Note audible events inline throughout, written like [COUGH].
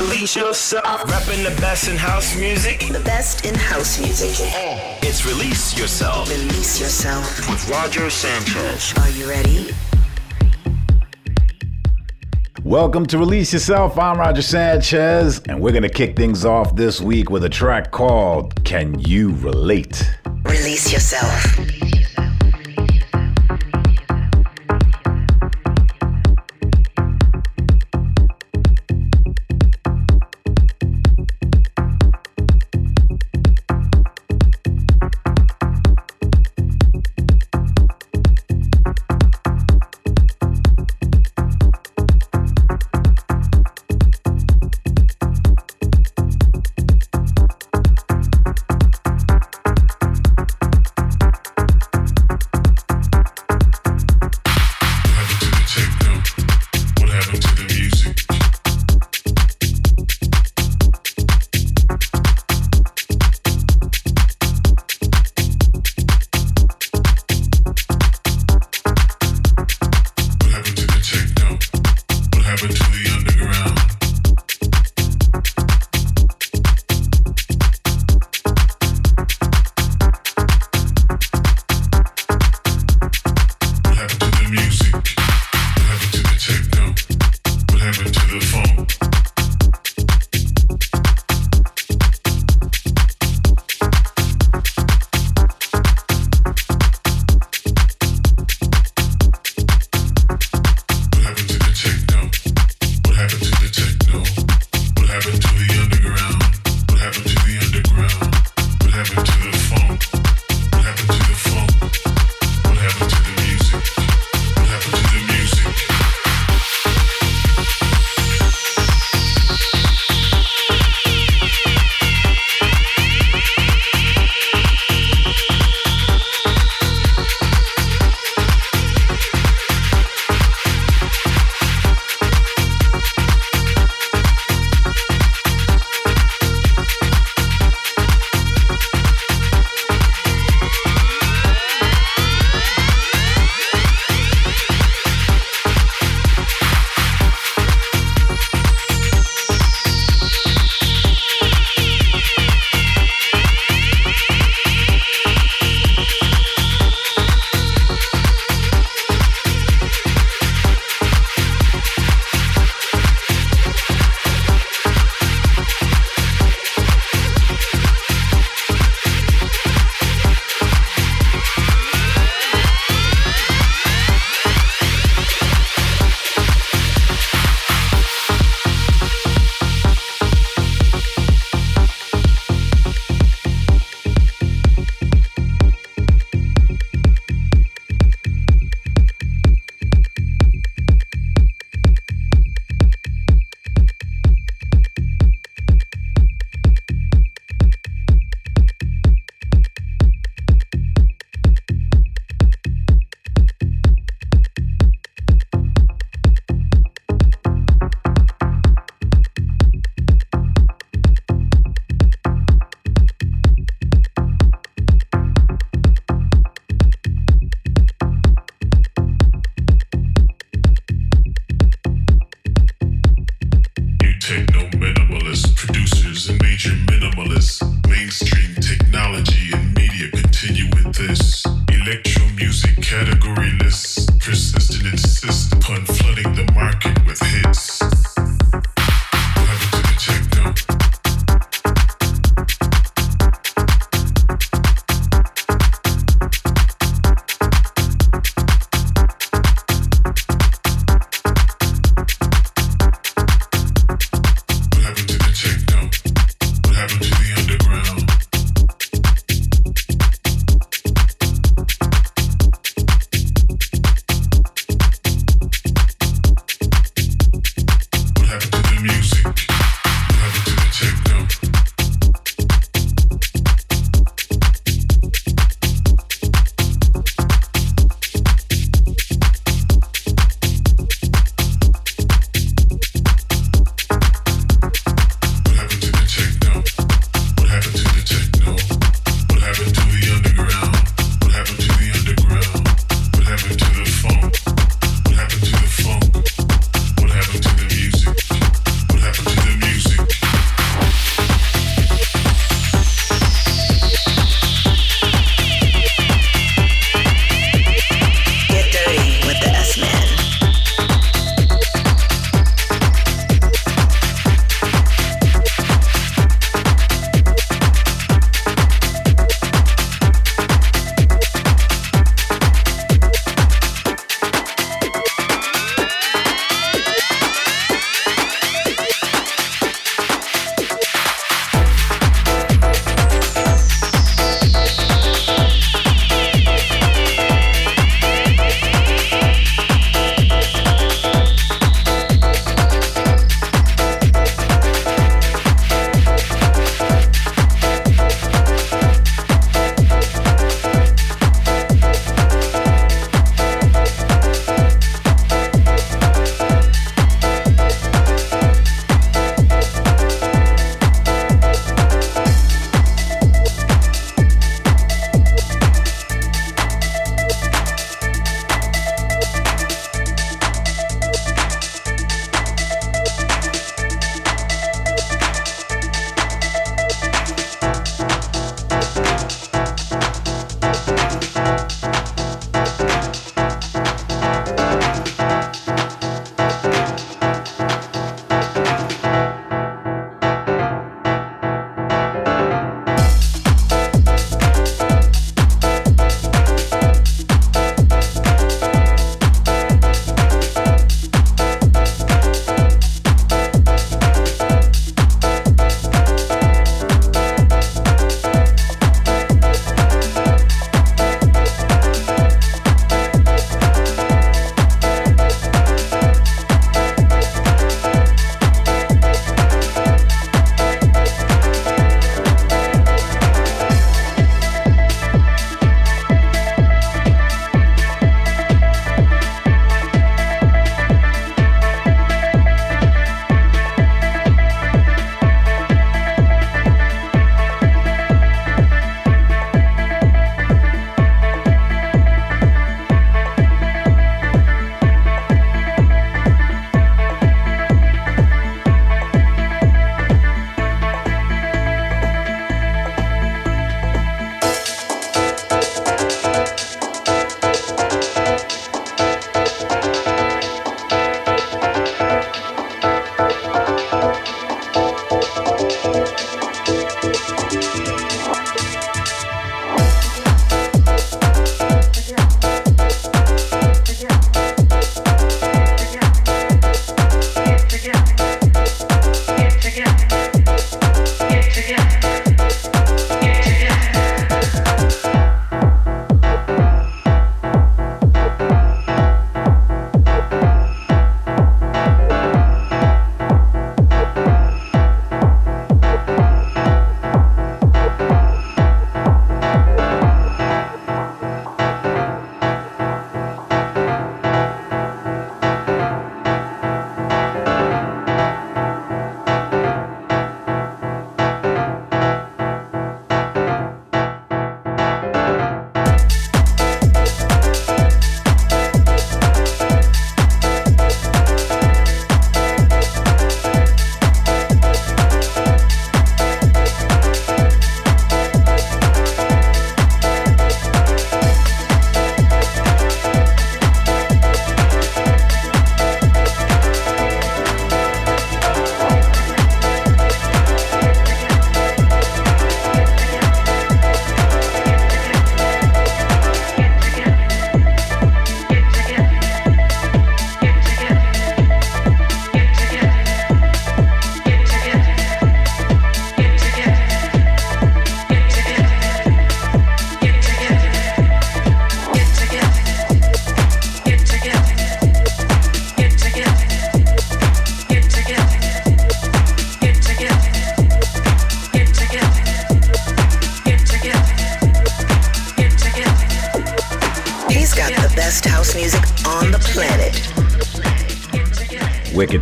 Release yourself. Rapping the best in house music. The best in house music. It's Release Yourself. Release yourself. With Roger Sanchez. Are you ready? Welcome to Release Yourself. I'm Roger Sanchez, and we're going to kick things off this week with a track called Can You Relate? Release yourself.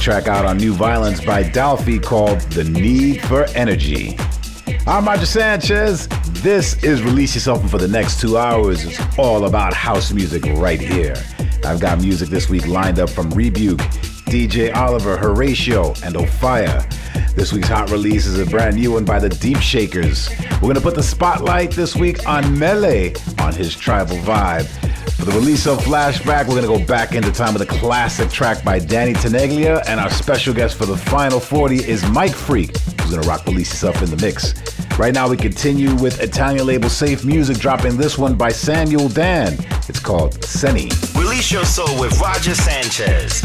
Track out on New Violence by Dalfi called The Need for Energy. I'm Roger Sanchez. This is Release Yourself, and for the next two hours, it's all about house music right here. I've got music this week lined up from Rebuke, DJ Oliver, Horatio, and Offaiah. This week's hot release is a brand new one by the Deep Shakers. We're gonna put the spotlight this week on Mele on his tribal vibe. For the release of Flashback, we're going to go back into time with a classic track by Danny Tenaglia, and our special guest for the final 40 is Mike Freak, who's going to rock Release Yourself in the mix. Right now, we continue with Italian label Safe Music, dropping this one by Samuel Dan. It's called Seni. Release your soul with Roger Sanchez.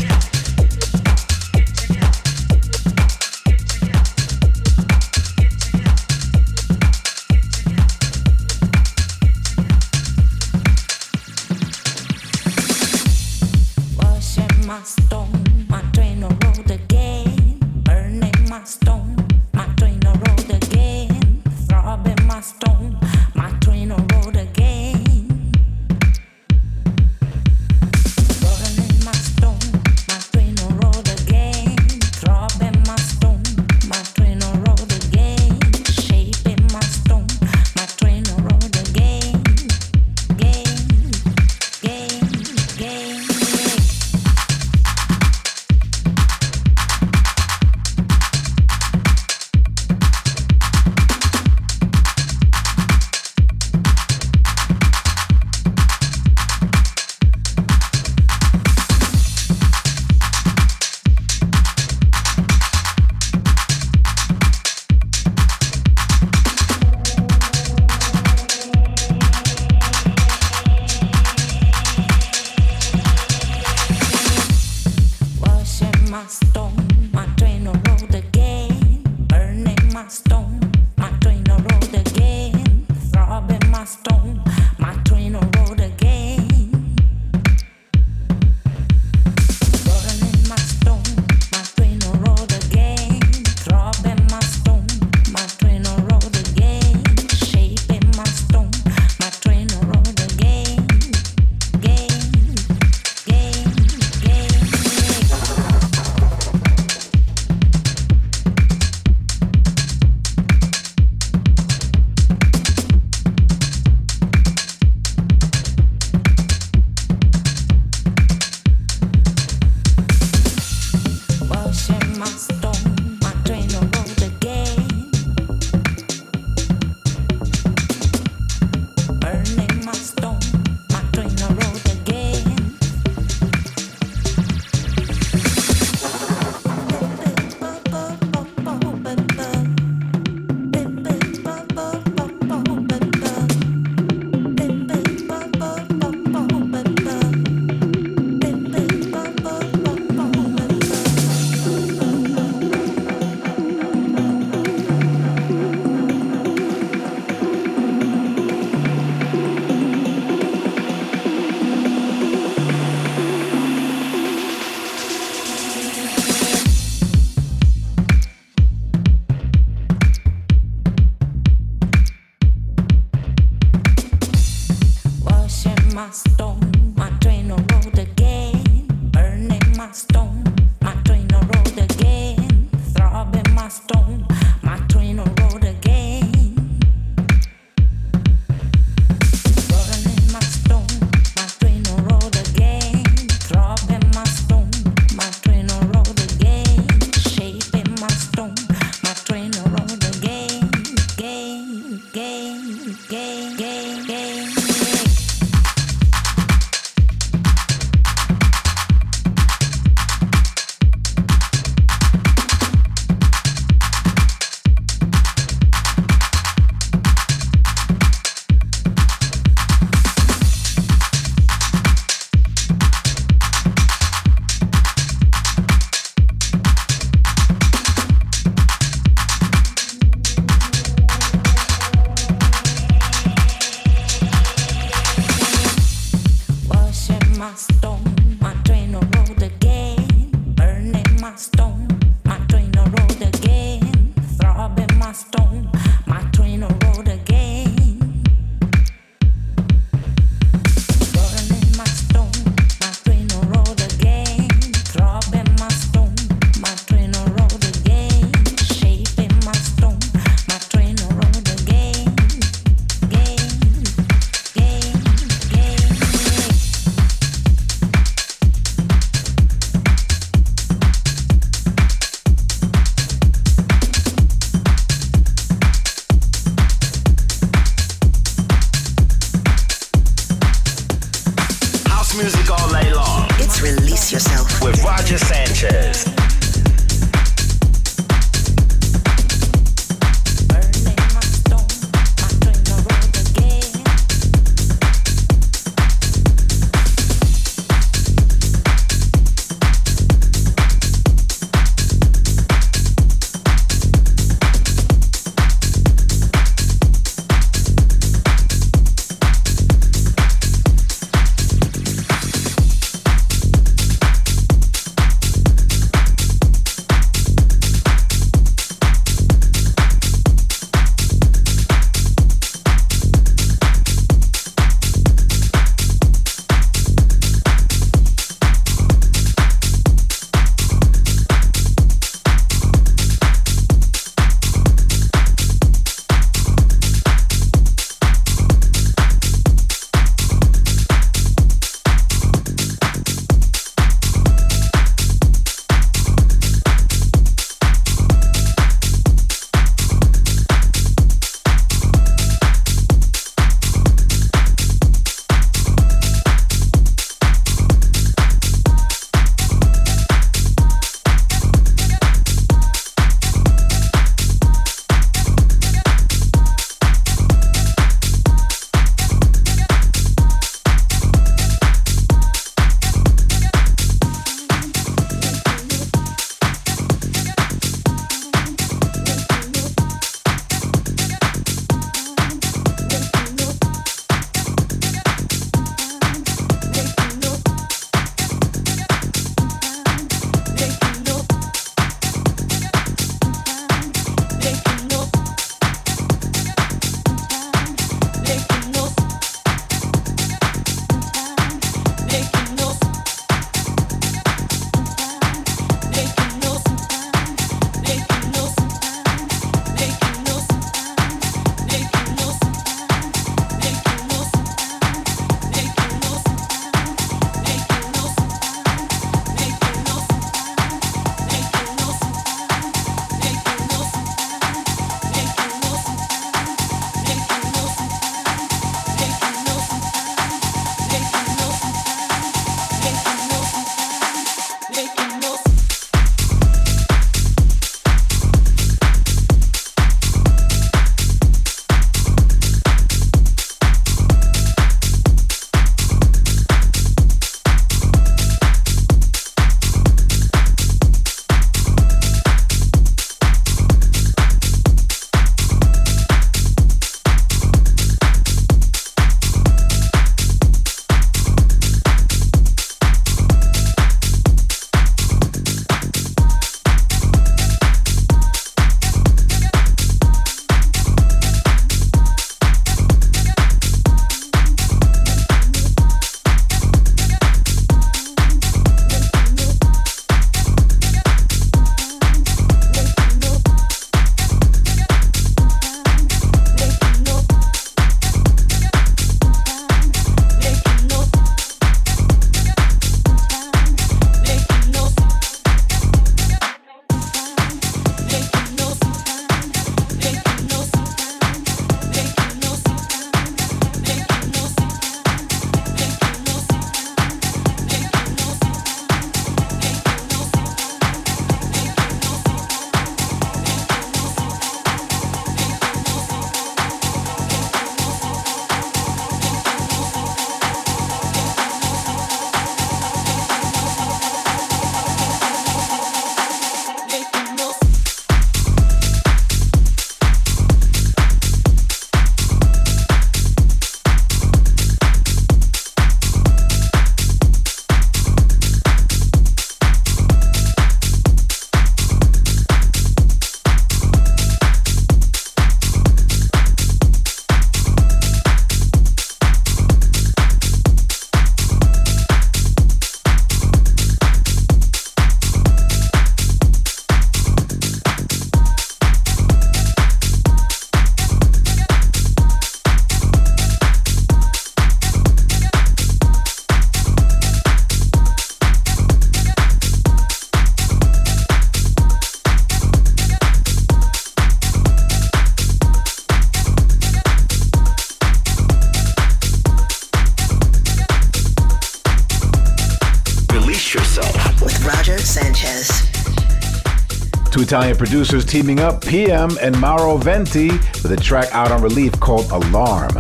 Italian producers teaming up, PM and Mauro Venti, with a track out on relief called Alarm.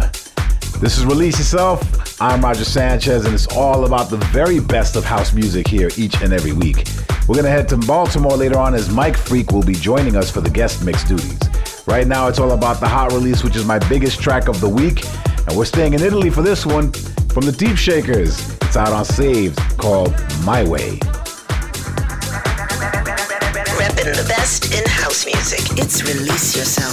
This is Release Yourself. I'm Roger Sanchez, and it's all about the very best of house music here each and every week. We're going to head to Baltimore later on as Mike Freak will be joining us for the guest mix duties. Right now, it's all about the hot release, which is my biggest track of the week. And we're staying in Italy for this one from the Deep Shakers. It's out on Saved called My Way. It's Release Yourself.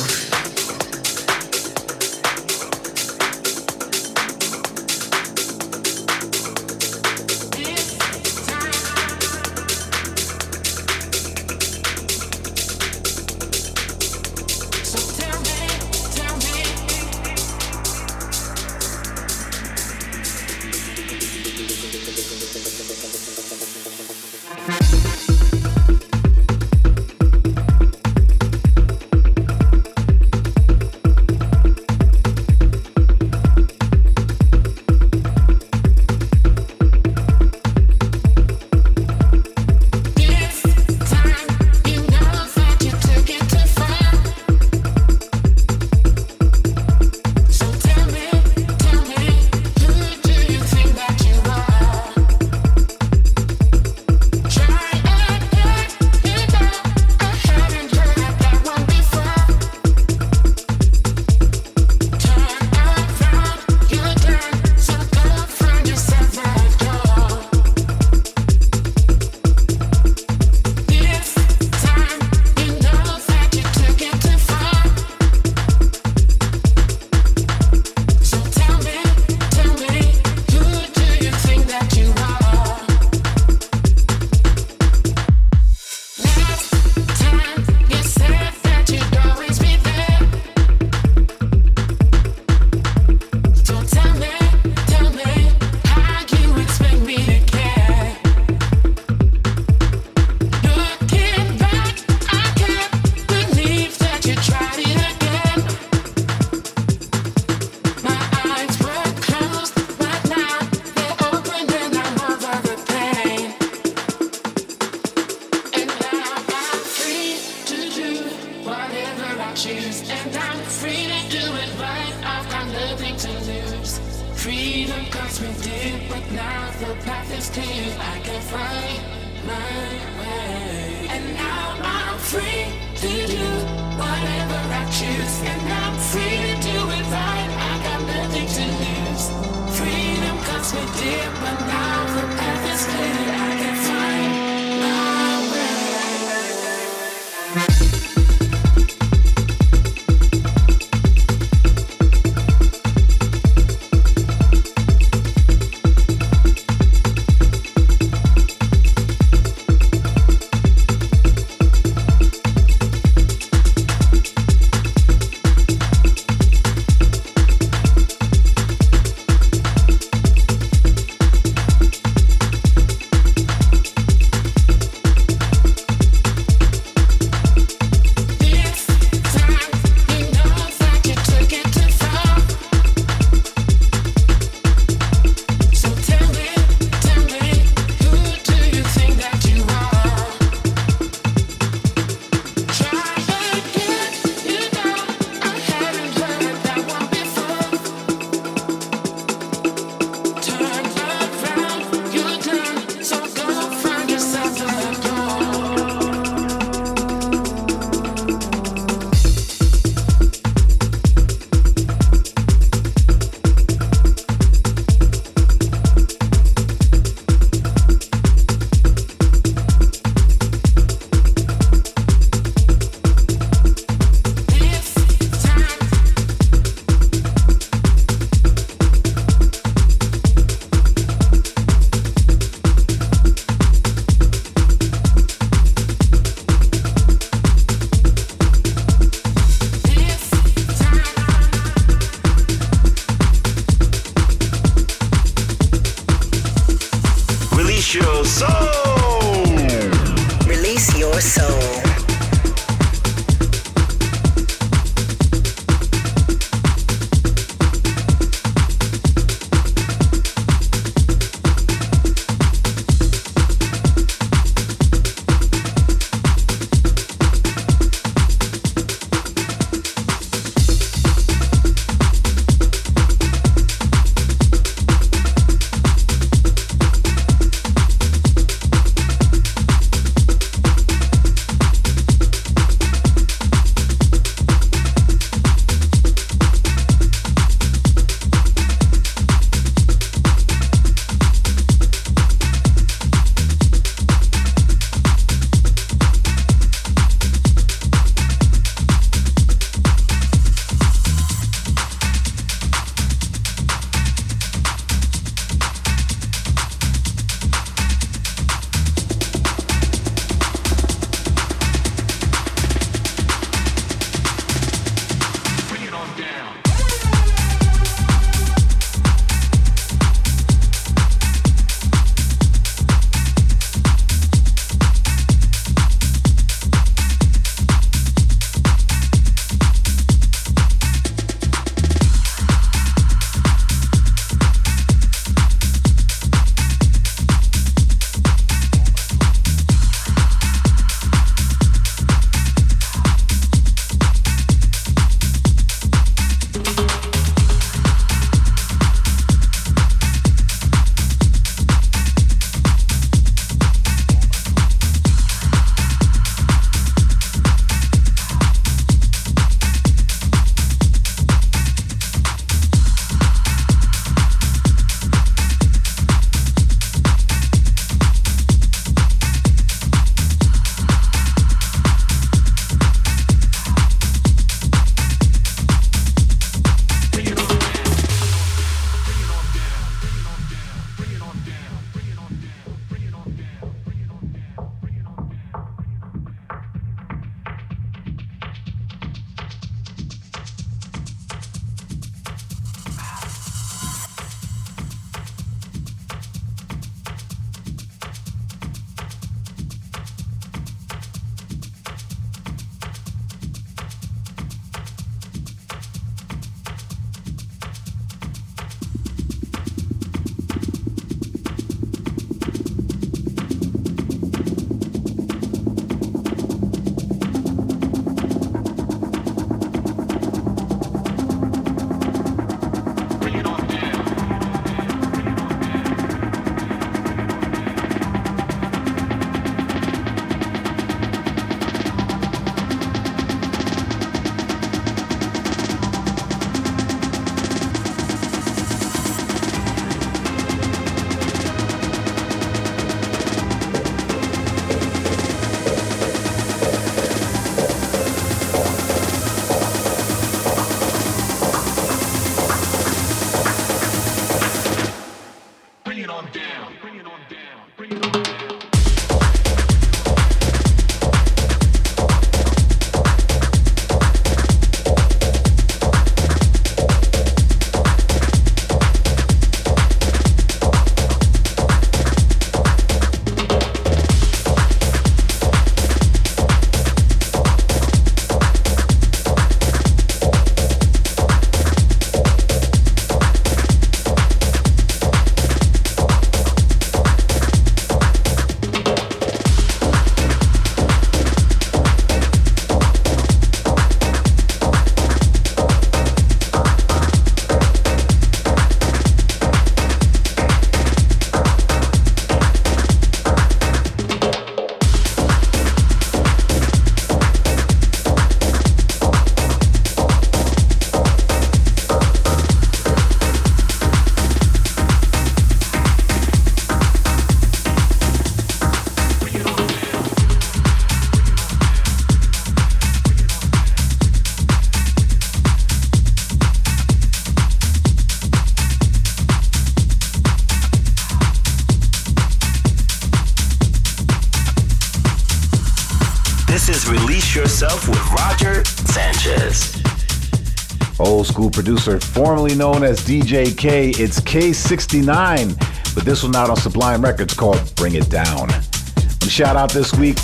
Producer formerly known as DJ K. It's K69, but this one out on Sublime Records called Bring It Down. And shout out this week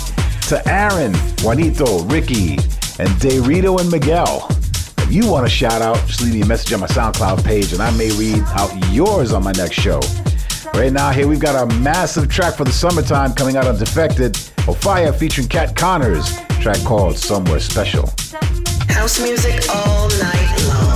to Aaron, Juanito, Ricky, and Derito and Miguel. If you want a shout out, just leave me a message on my SoundCloud page and I may read out yours on my next show. Right now, here we've got a massive track for the summertime coming out on Defected, Offaiah featuring Cat Connors, track called Somewhere Special. House music all night long.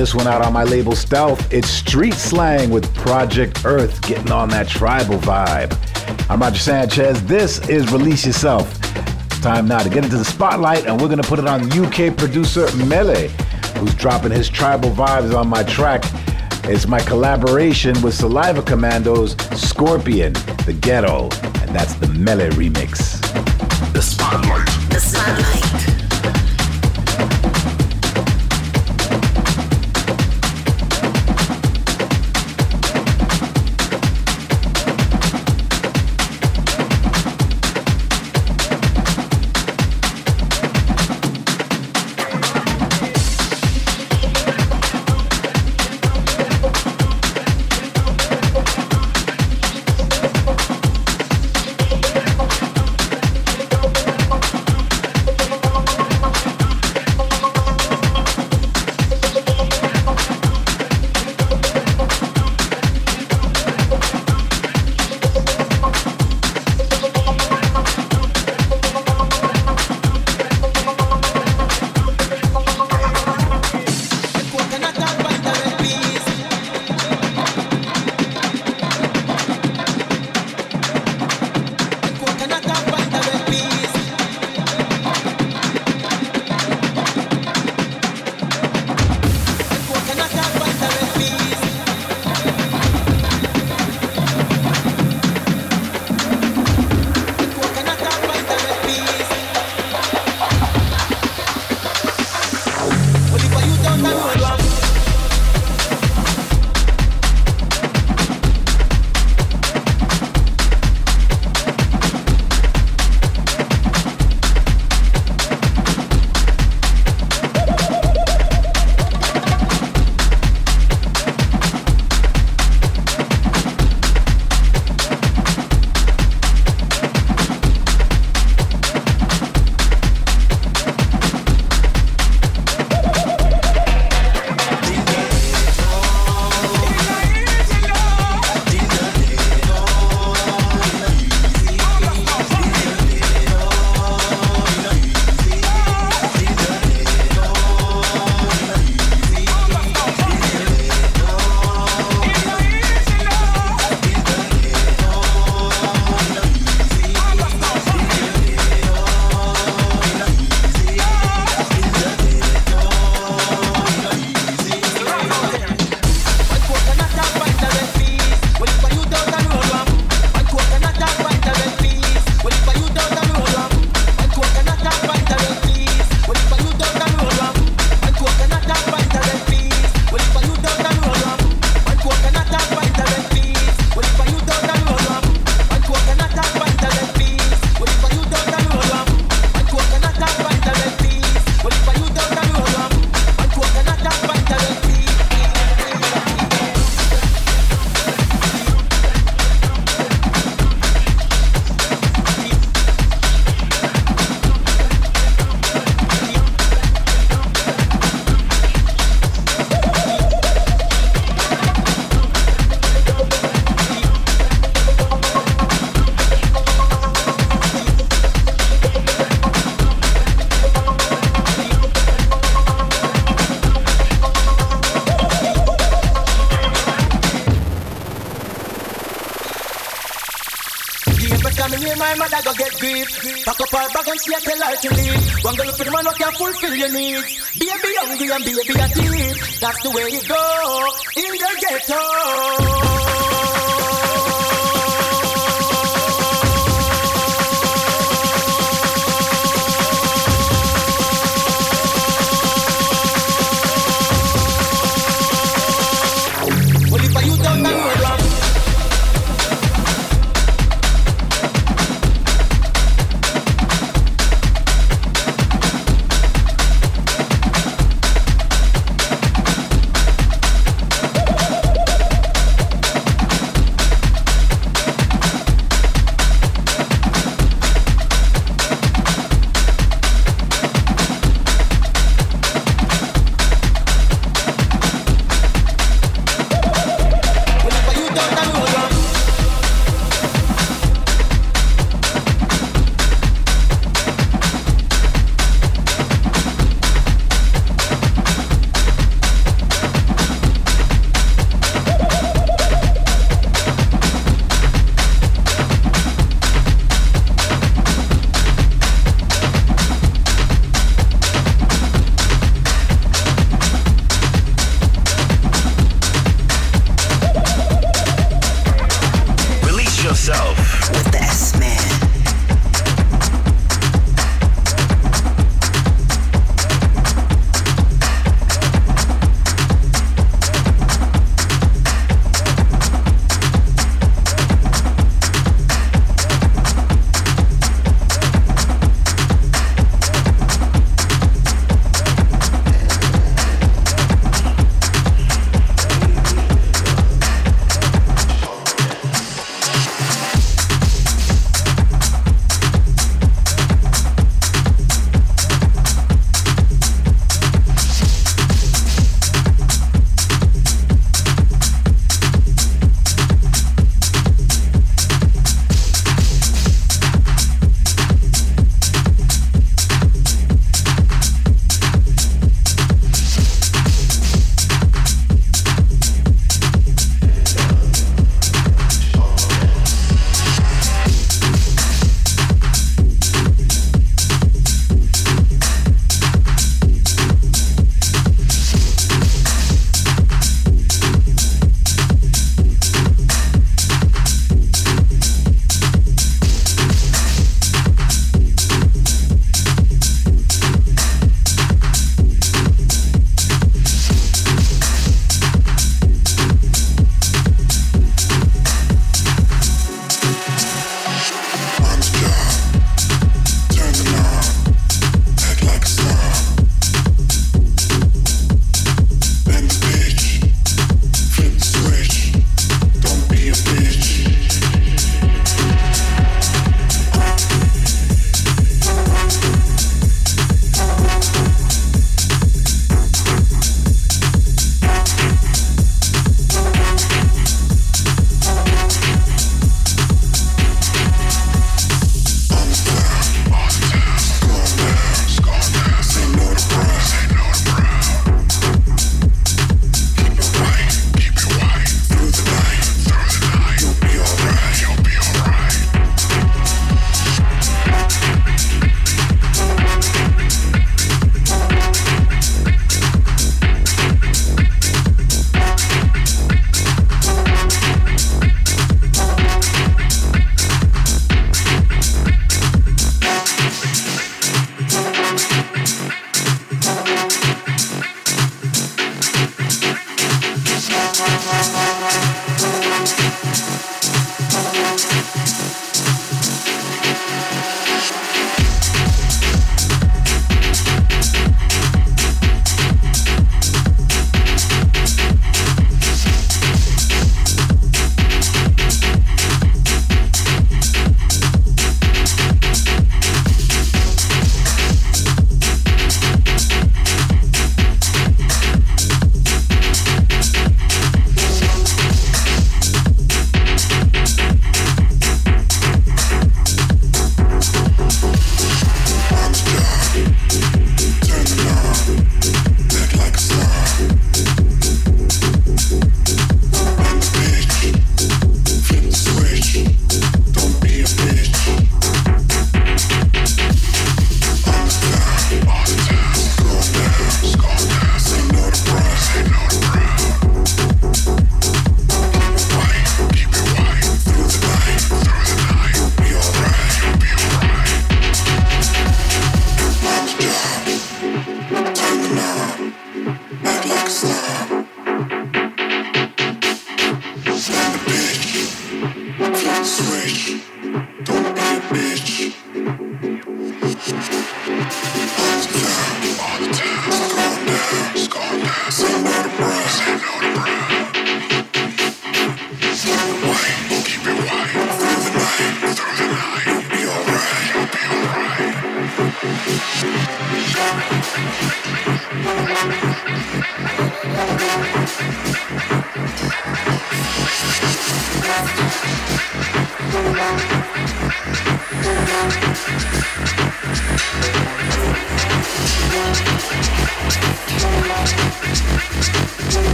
This one out on my label Stealth. It's Street Slang with Project Earth, getting on that tribal vibe. I'm Roger Sanchez. This is Release Yourself. Time now to get into the spotlight, and we're going to put it on UK producer Mele, who's dropping his tribal vibes on my track. It's my collaboration with Saliva Commandos, Scorpion, The Ghetto, and that's the Mele remix.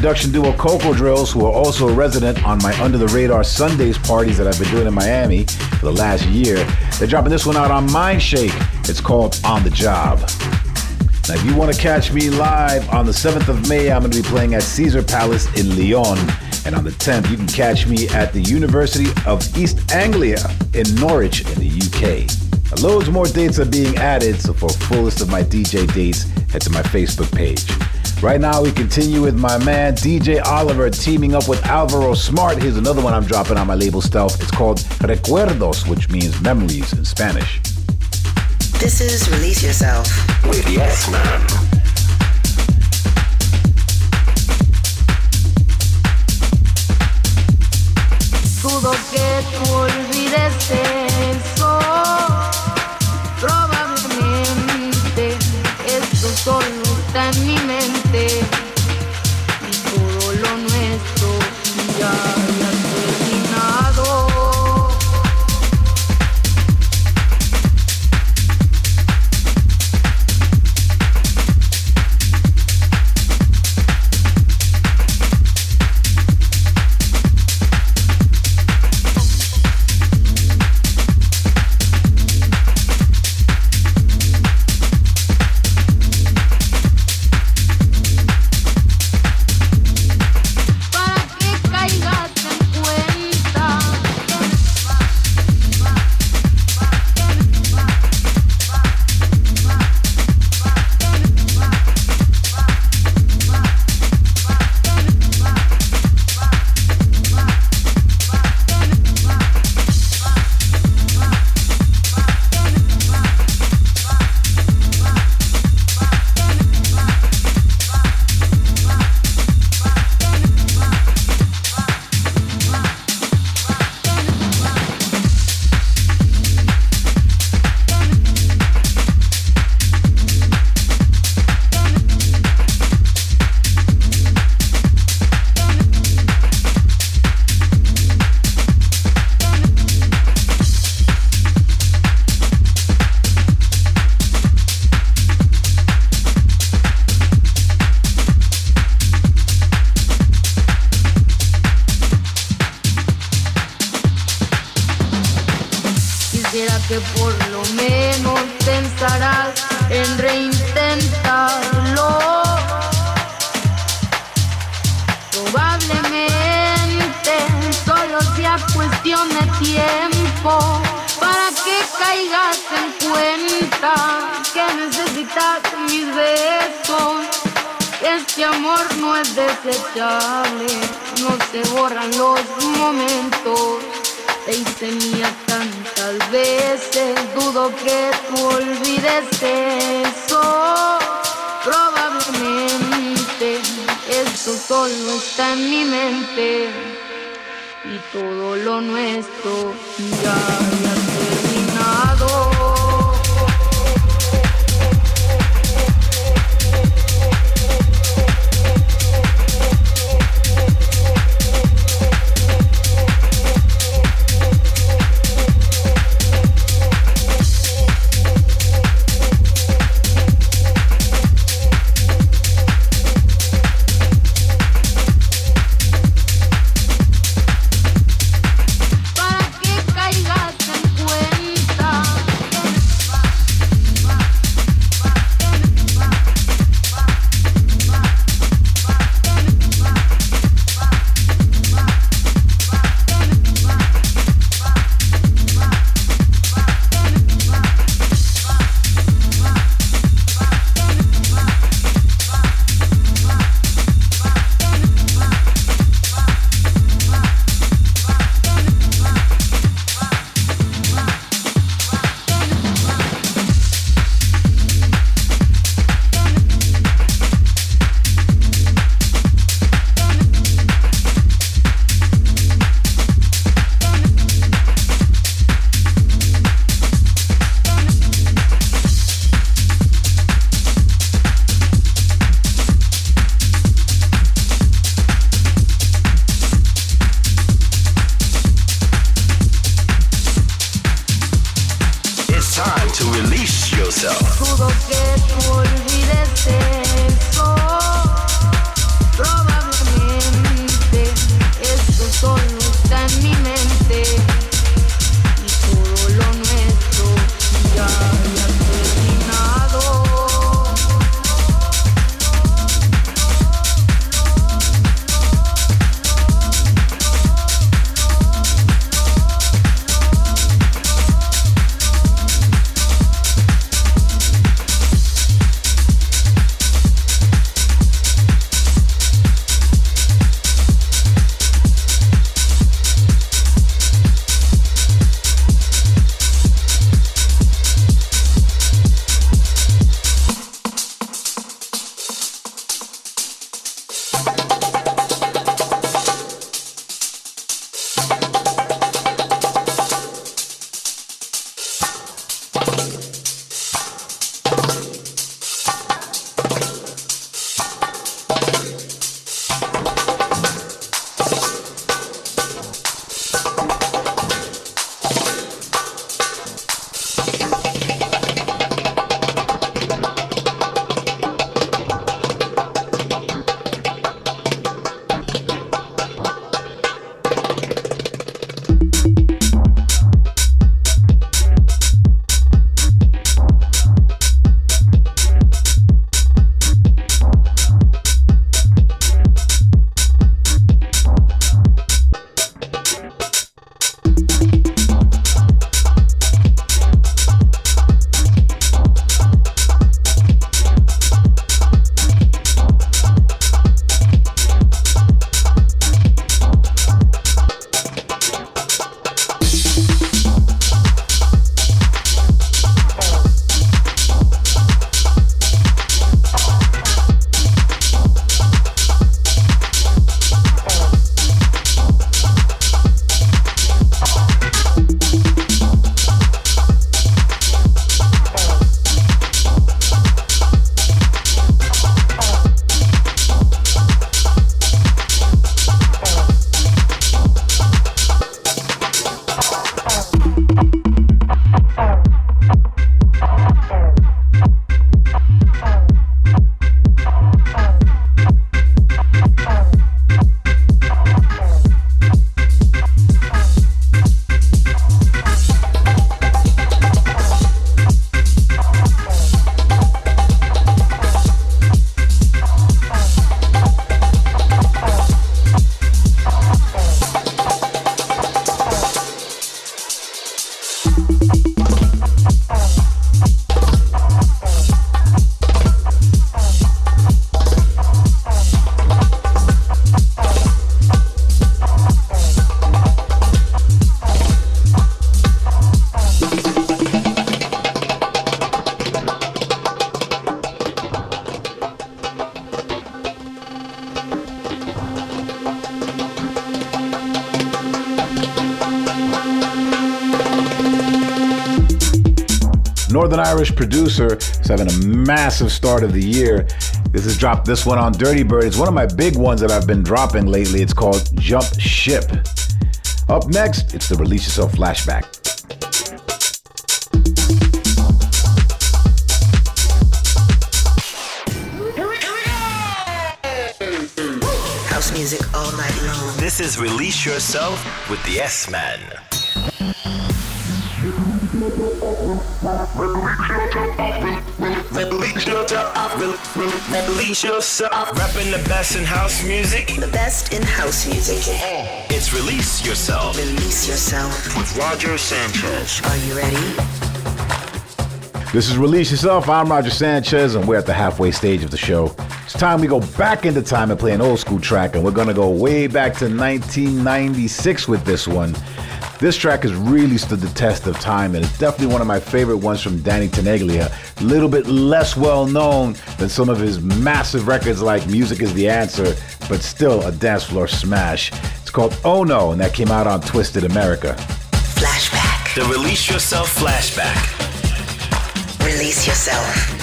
Production duo Coco Drills, who are also a resident on my Under the Radar Sundays parties that I've been doing in Miami for the last year. They're dropping this one out on Mindshake. It's called On the Job. Now, if you want to catch me live on the 7th of May, I'm going to be playing at Caesar Palace in Lyon. And on the 10th, you can catch me at the University of East Anglia in Norwich in the UK. Now, loads more dates are being added, so for a full list of my DJ dates, head to my Facebook page. Right now, we continue with my man DJ Oliver teaming up with Alvaro Smart. Here's another one I'm dropping on my label Stealth. It's called Recuerdos, which means memories in Spanish. This is Release Yourself with S Man. Massive start of the year. This has dropped this one on Dirty Bird. It's one of my big ones that I've been dropping lately. It's called Jump Ship. Up next, it's the Release Yourself flashback. House music all night long. This is Release Yourself with the S Man. Release yourself. Yourself. The best in house music. The best in house music. It's Release Yourself Release yourself. with Roger Sanchez. Are you ready? This is Release Yourself. I'm Roger Sanchez, and we're at the halfway stage of the show. It's time we go back into time and play an old school track, and we're gonna go way back to 1996 with this one. This track has really stood the test of time, and it's definitely one of my favorite ones from Danny Tenaglia. A little bit less well known than some of his massive records like Music is the Answer, but still a dance floor smash. It's called Oh No, and that came out on Twisted America. Flashback. The Release Yourself flashback. Release yourself.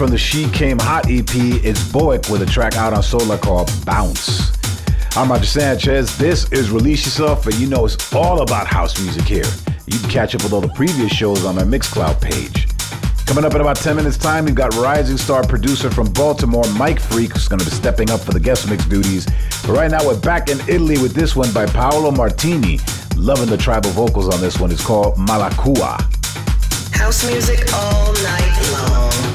From the She Came Hot EP, it's Boic with a track out on Solar called Bounce. I'm Roger Sanchez. This is Release Yourself, and you know it's all about house music here. You can catch up with all the previous shows on my Mixcloud page. Coming up in about 10 minutes' time, we've got rising star producer from Baltimore, Mike Freak, who's going to be stepping up for the guest mix duties. But right now, we're back in Italy with this one by Paolo Martini. Loving the tribal vocals on this one. It's called Malakua. House music all night long.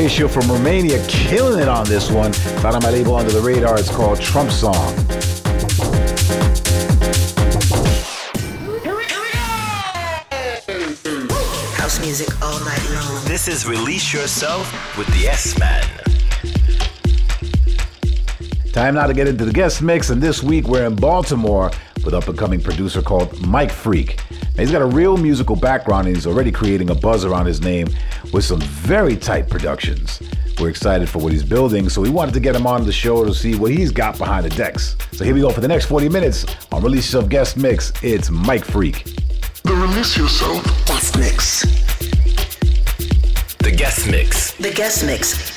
Horatio from Romania killing it on this one. Found on my label under the radar. It's called Trump Song. House music all night long. This is Release Yourself with the S Man. Time now to get into the guest mix, and this week we're in Baltimore with up and coming producer called Mike Freak. Now, he's got a real musical background and he's already creating a buzz around his name with some very tight productions. We're excited for what he's building, so we wanted to get him on the show to see what he's got behind the decks. So here we go for the next 40 minutes on Release Yourself Guest Mix. It's Mike Freak. The Release Yourself Guest Mix. The Guest Mix. The Guest Mix.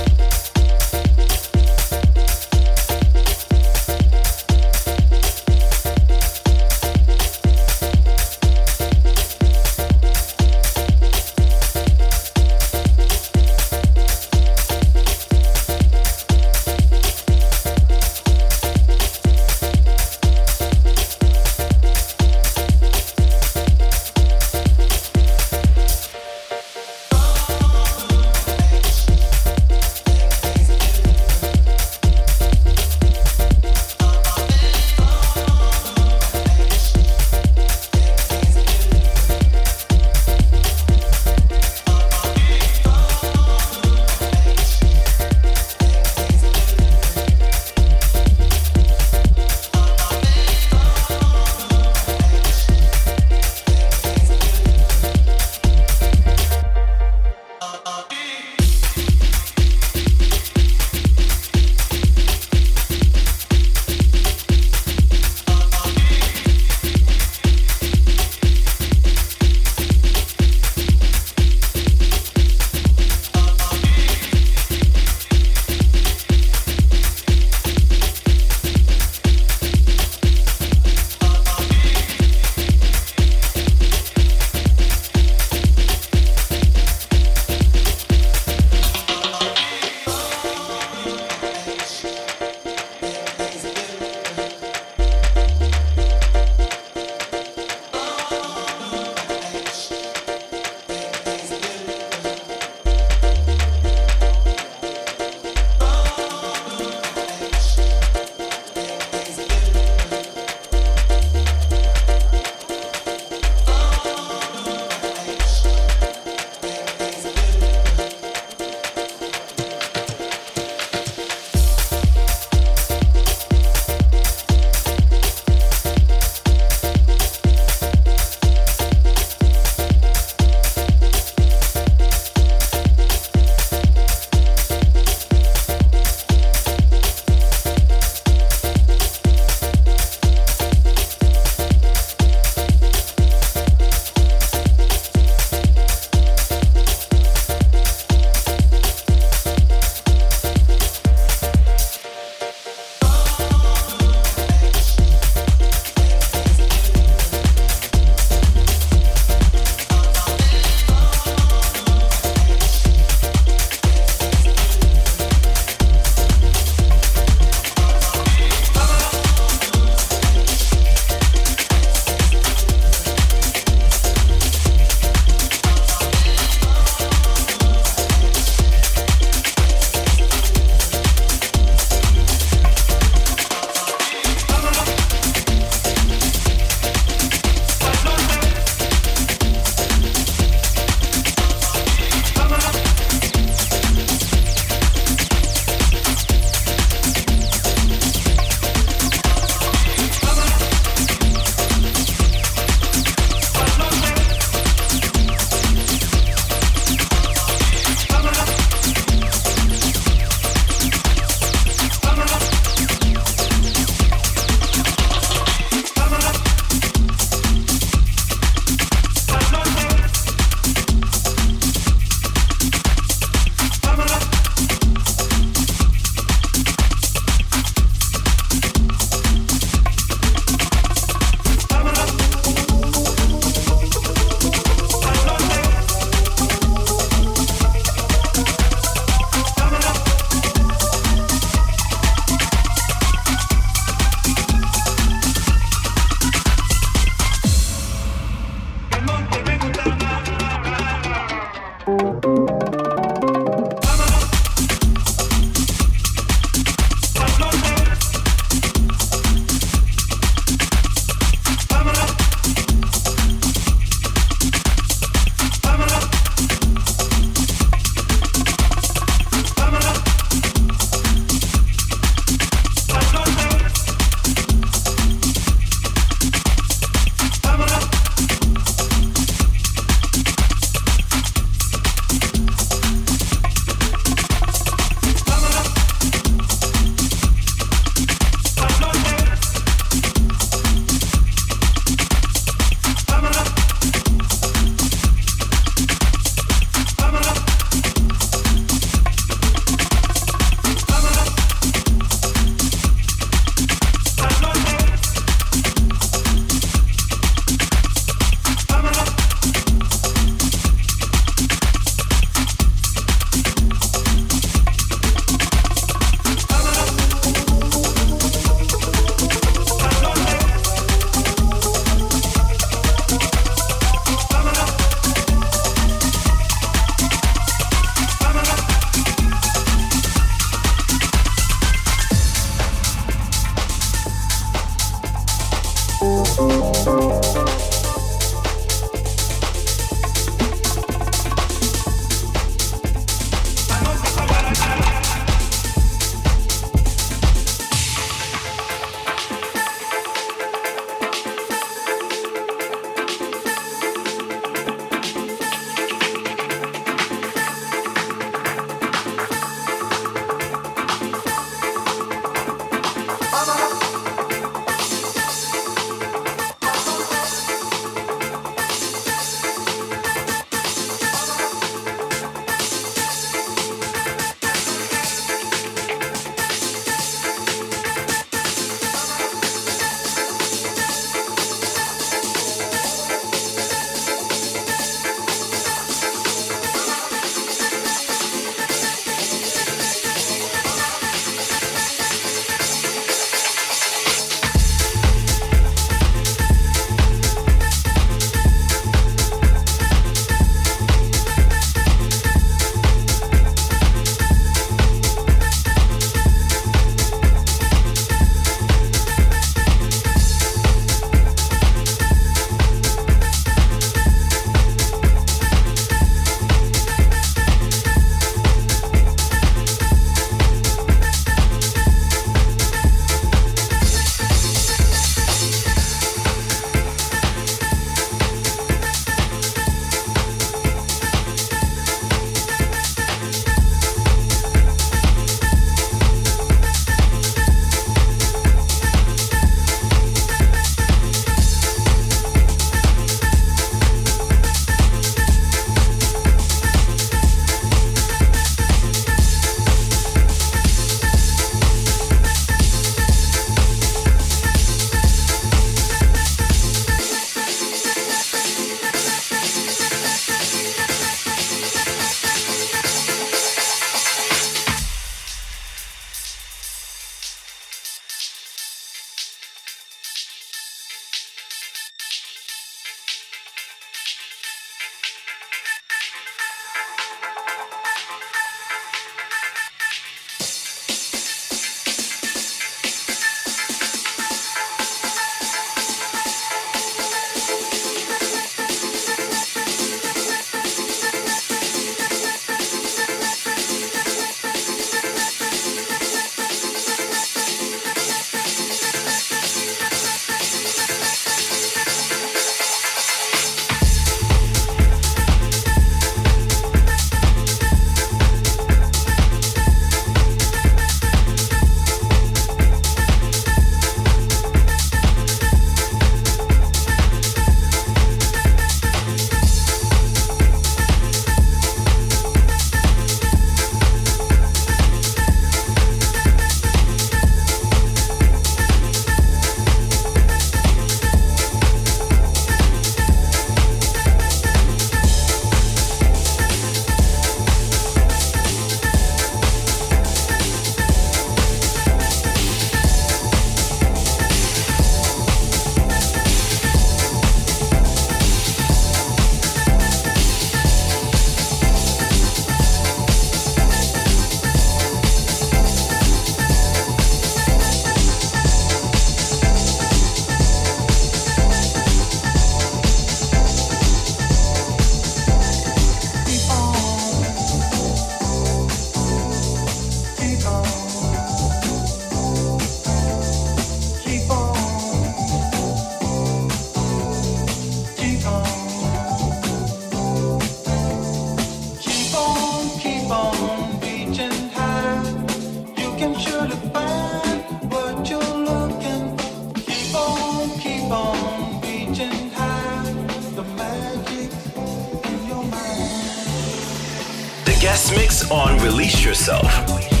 Mix on Release Yourself.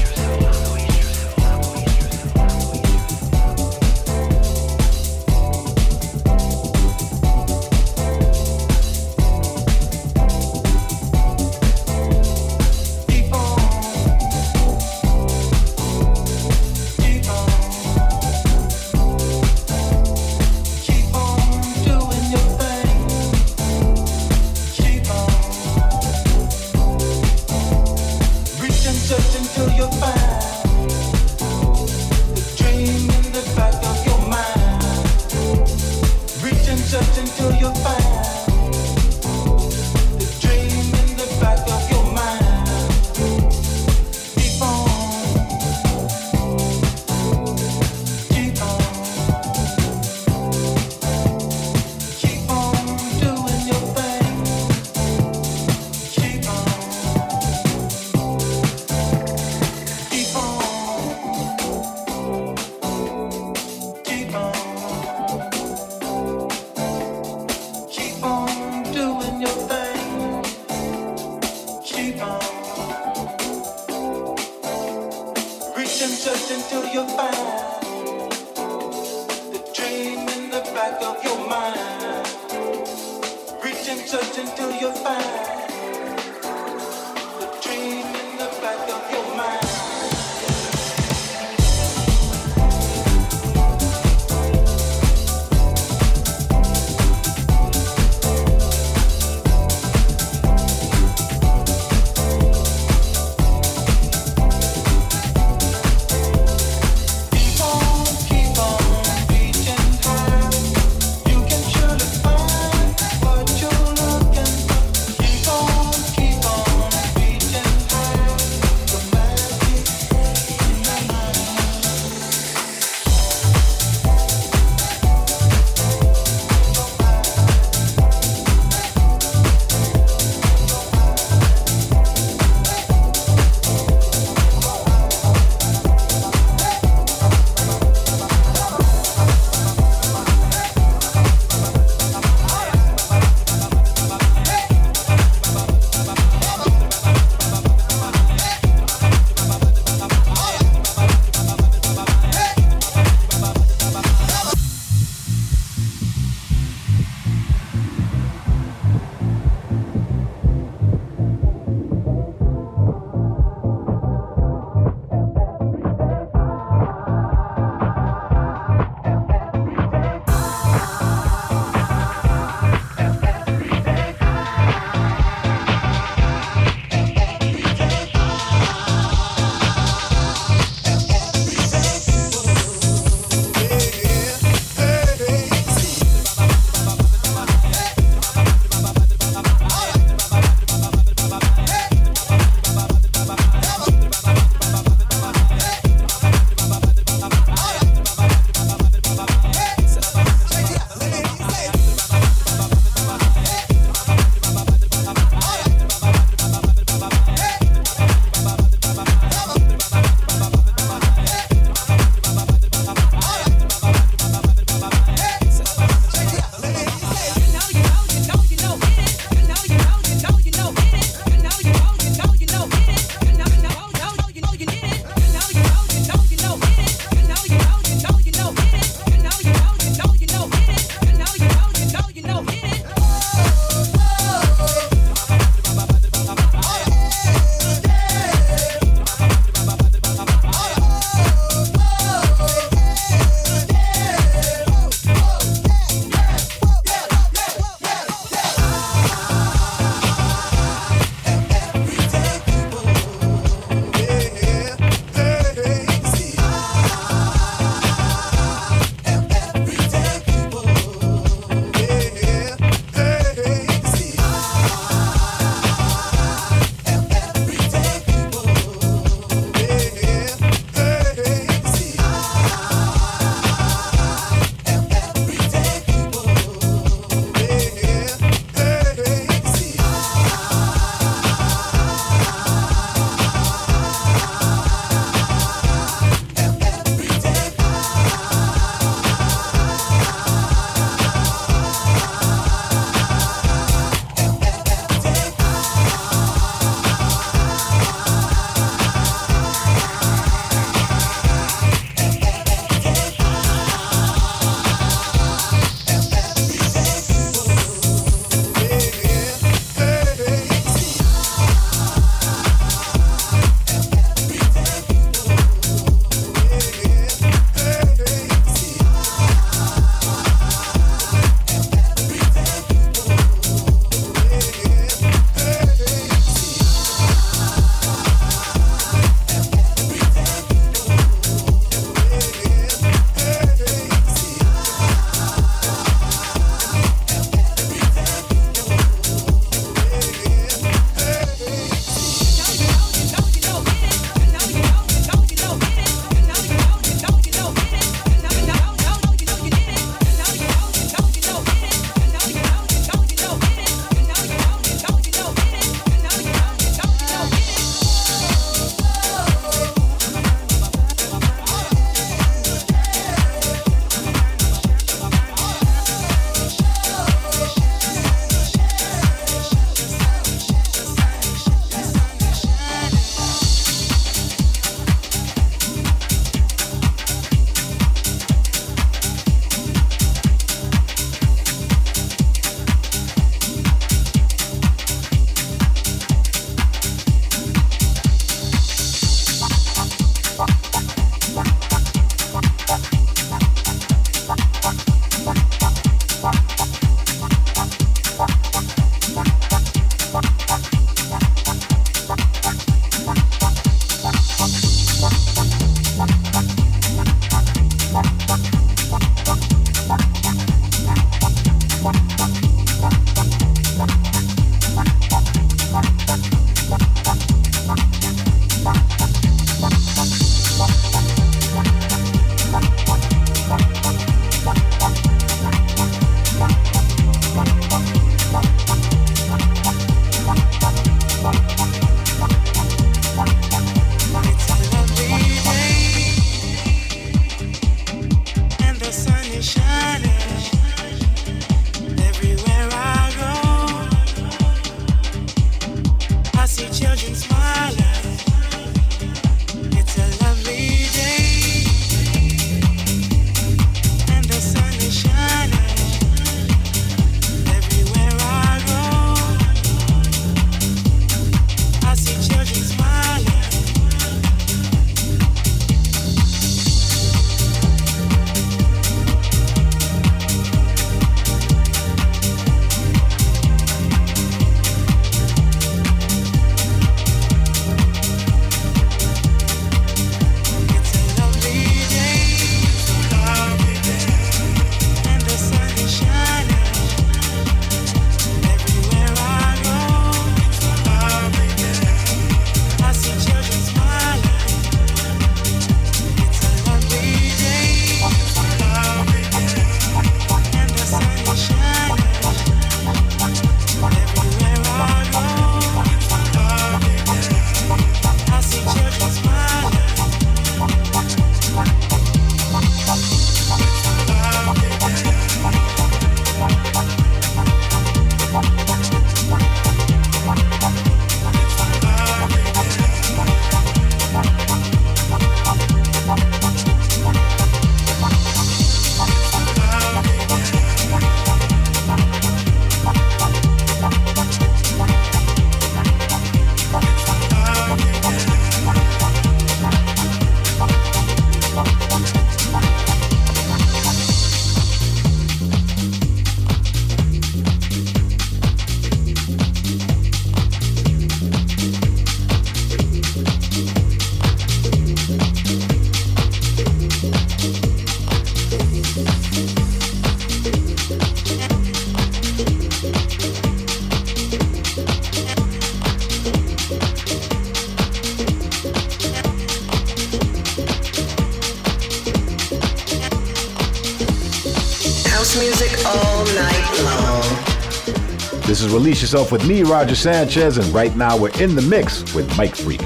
Release Yourself with me, Roger Sanchez, and right now we're in the mix with Mike Freak.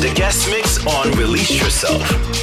The guest mix on Release Yourself.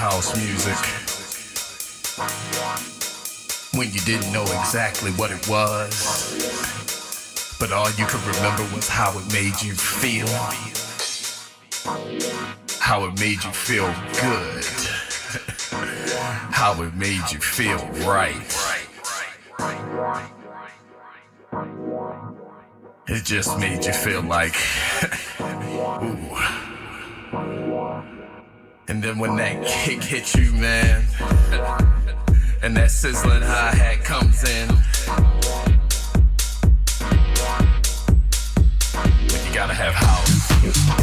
House music when you didn't know exactly what it was, but all you could remember was how it made you feel, how it made you feel good, [LAUGHS] how it made you feel right. It just made you feel like, [LAUGHS] ooh. And then when that oh, kick hits you, man, and that sizzling hi hat comes in, you gotta have house.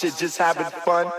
Shit, just having fun.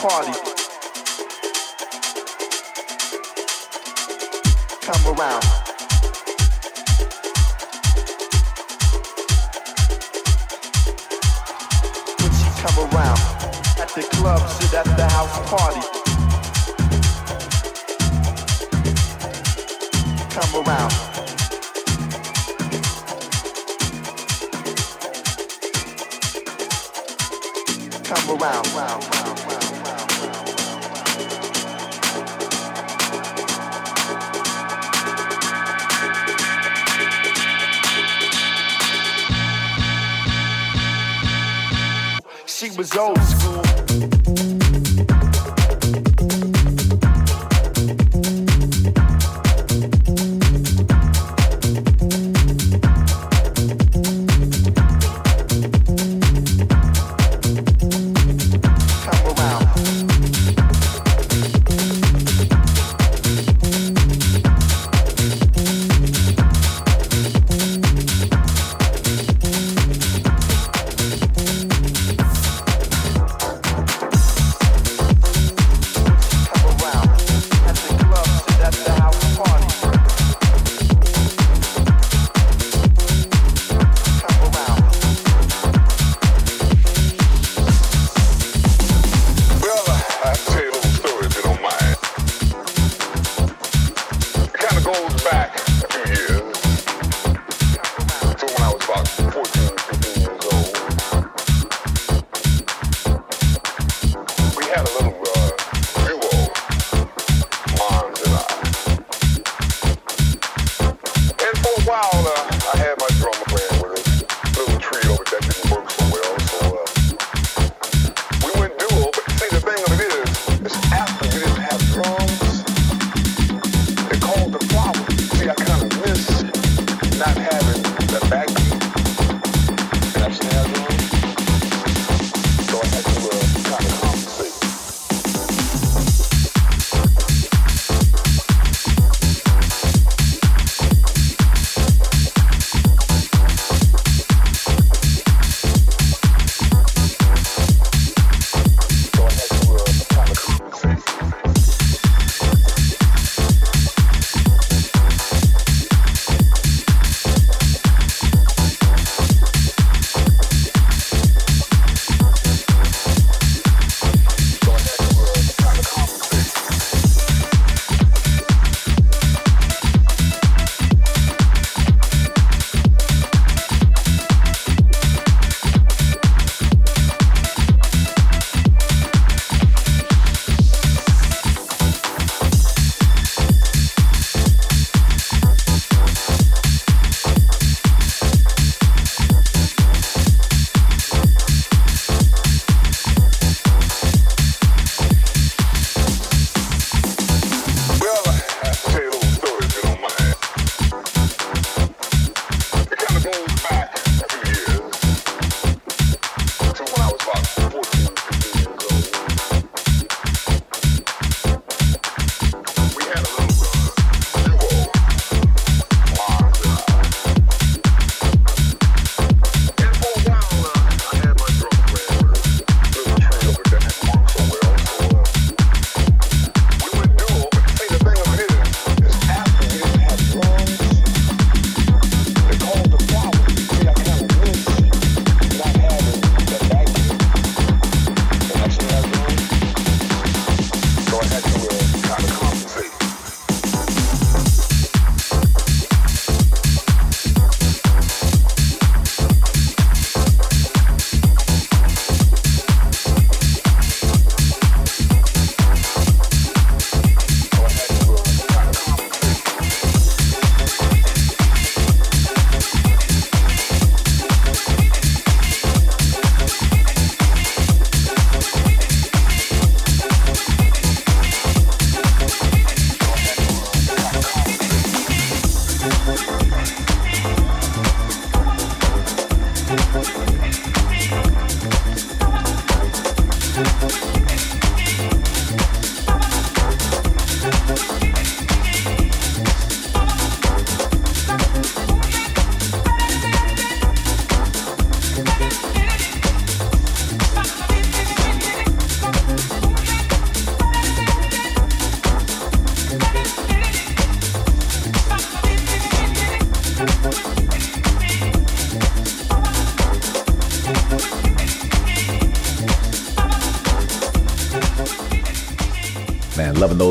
Party.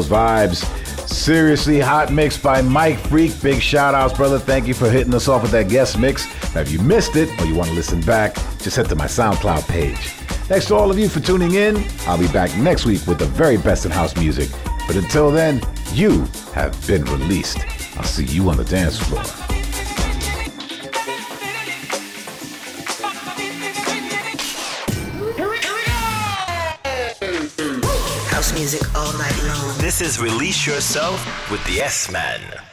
Vibes. Seriously hot mix by Mike Freak. Big shout outs, brother. Thank you for hitting us off with that guest mix. Now, if you missed it or you want to listen back, just head to my SoundCloud page. Thanks to all of you for tuning in. I'll be back next week with the very best in house music. But until then, you have been released. I'll see you on the dance floor. This is Release Yourself with the S Man.